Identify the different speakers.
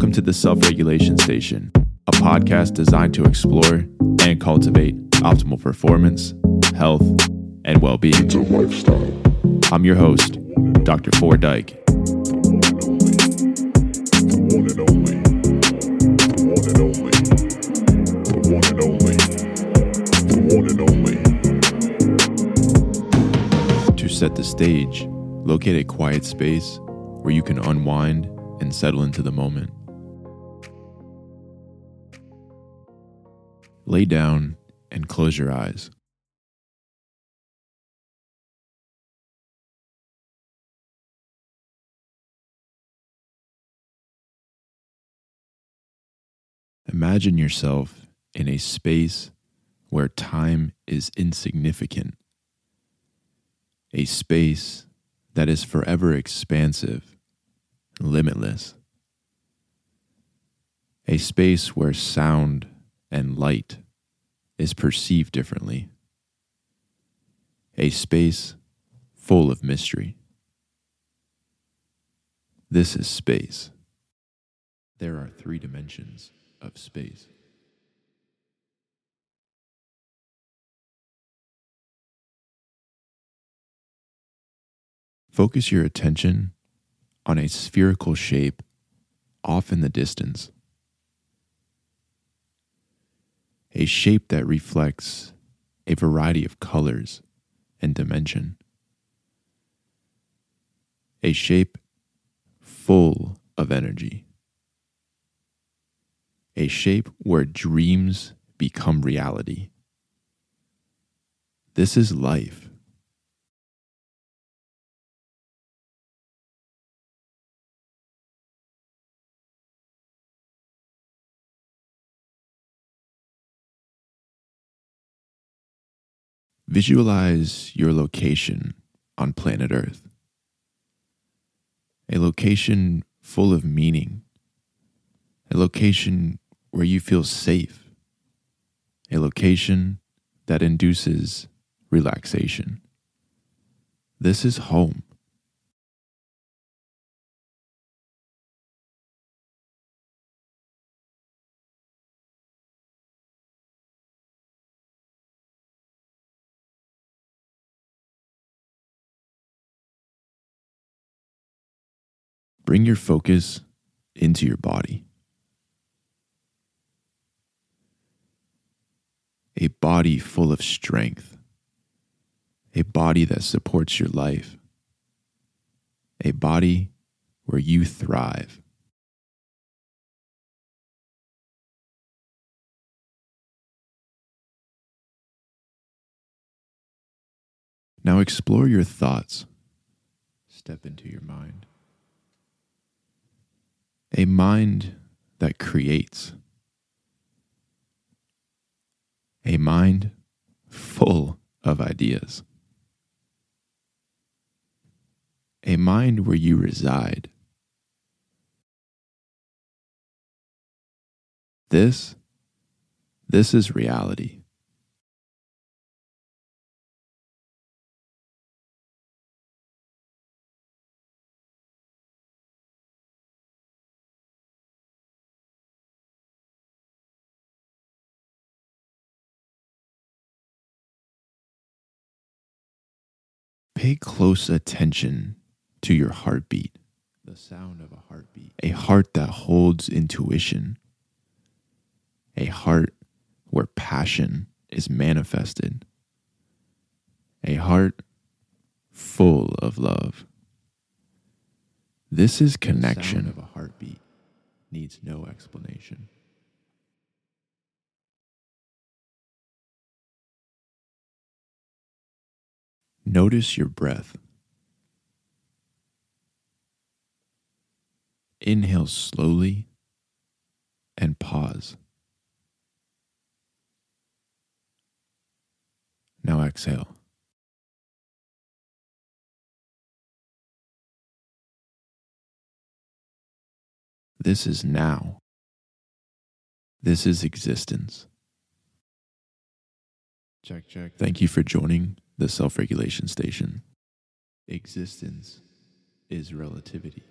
Speaker 1: Welcome to the Self Regulation Station, a podcast designed to explore and cultivate optimal performance, health, and well being.
Speaker 2: It's a lifestyle.
Speaker 1: I'm your host, Dr. Ford Dyke. To set the stage, locate a quiet space where you can unwind and settle into the moment. Lay down and close your eyes. Imagine yourself in a space where time is insignificant, a space that is forever expansive, limitless, a space where sound and light is perceived differently, a space full of mystery. This is space. There are three dimensions of space. Focus your attention on a spherical shape off in the distance. A shape that reflects a variety of colors and dimension. A shape full of energy. A shape where dreams become reality. This is life. Visualize your location on planet Earth. A location full of meaning. A location where you feel safe. A location that induces relaxation. This is home. Bring your focus into your body. A body full of strength. A body that supports your life. A body where you thrive. Now explore your thoughts. Step into your mind a mind that creates, a mind full of ideas, a mind where you reside. This, this is reality. Pay close attention to your heartbeat, the sound of a heartbeat, a heart that holds intuition, a heart where passion is manifested, a heart full of love. This is connection. The sound of a heartbeat needs no explanation. Notice your breath. Inhale slowly and pause. Now exhale. This is now. This is existence. Check, check. Thank you for joining the self regulation station. Existence is relativity.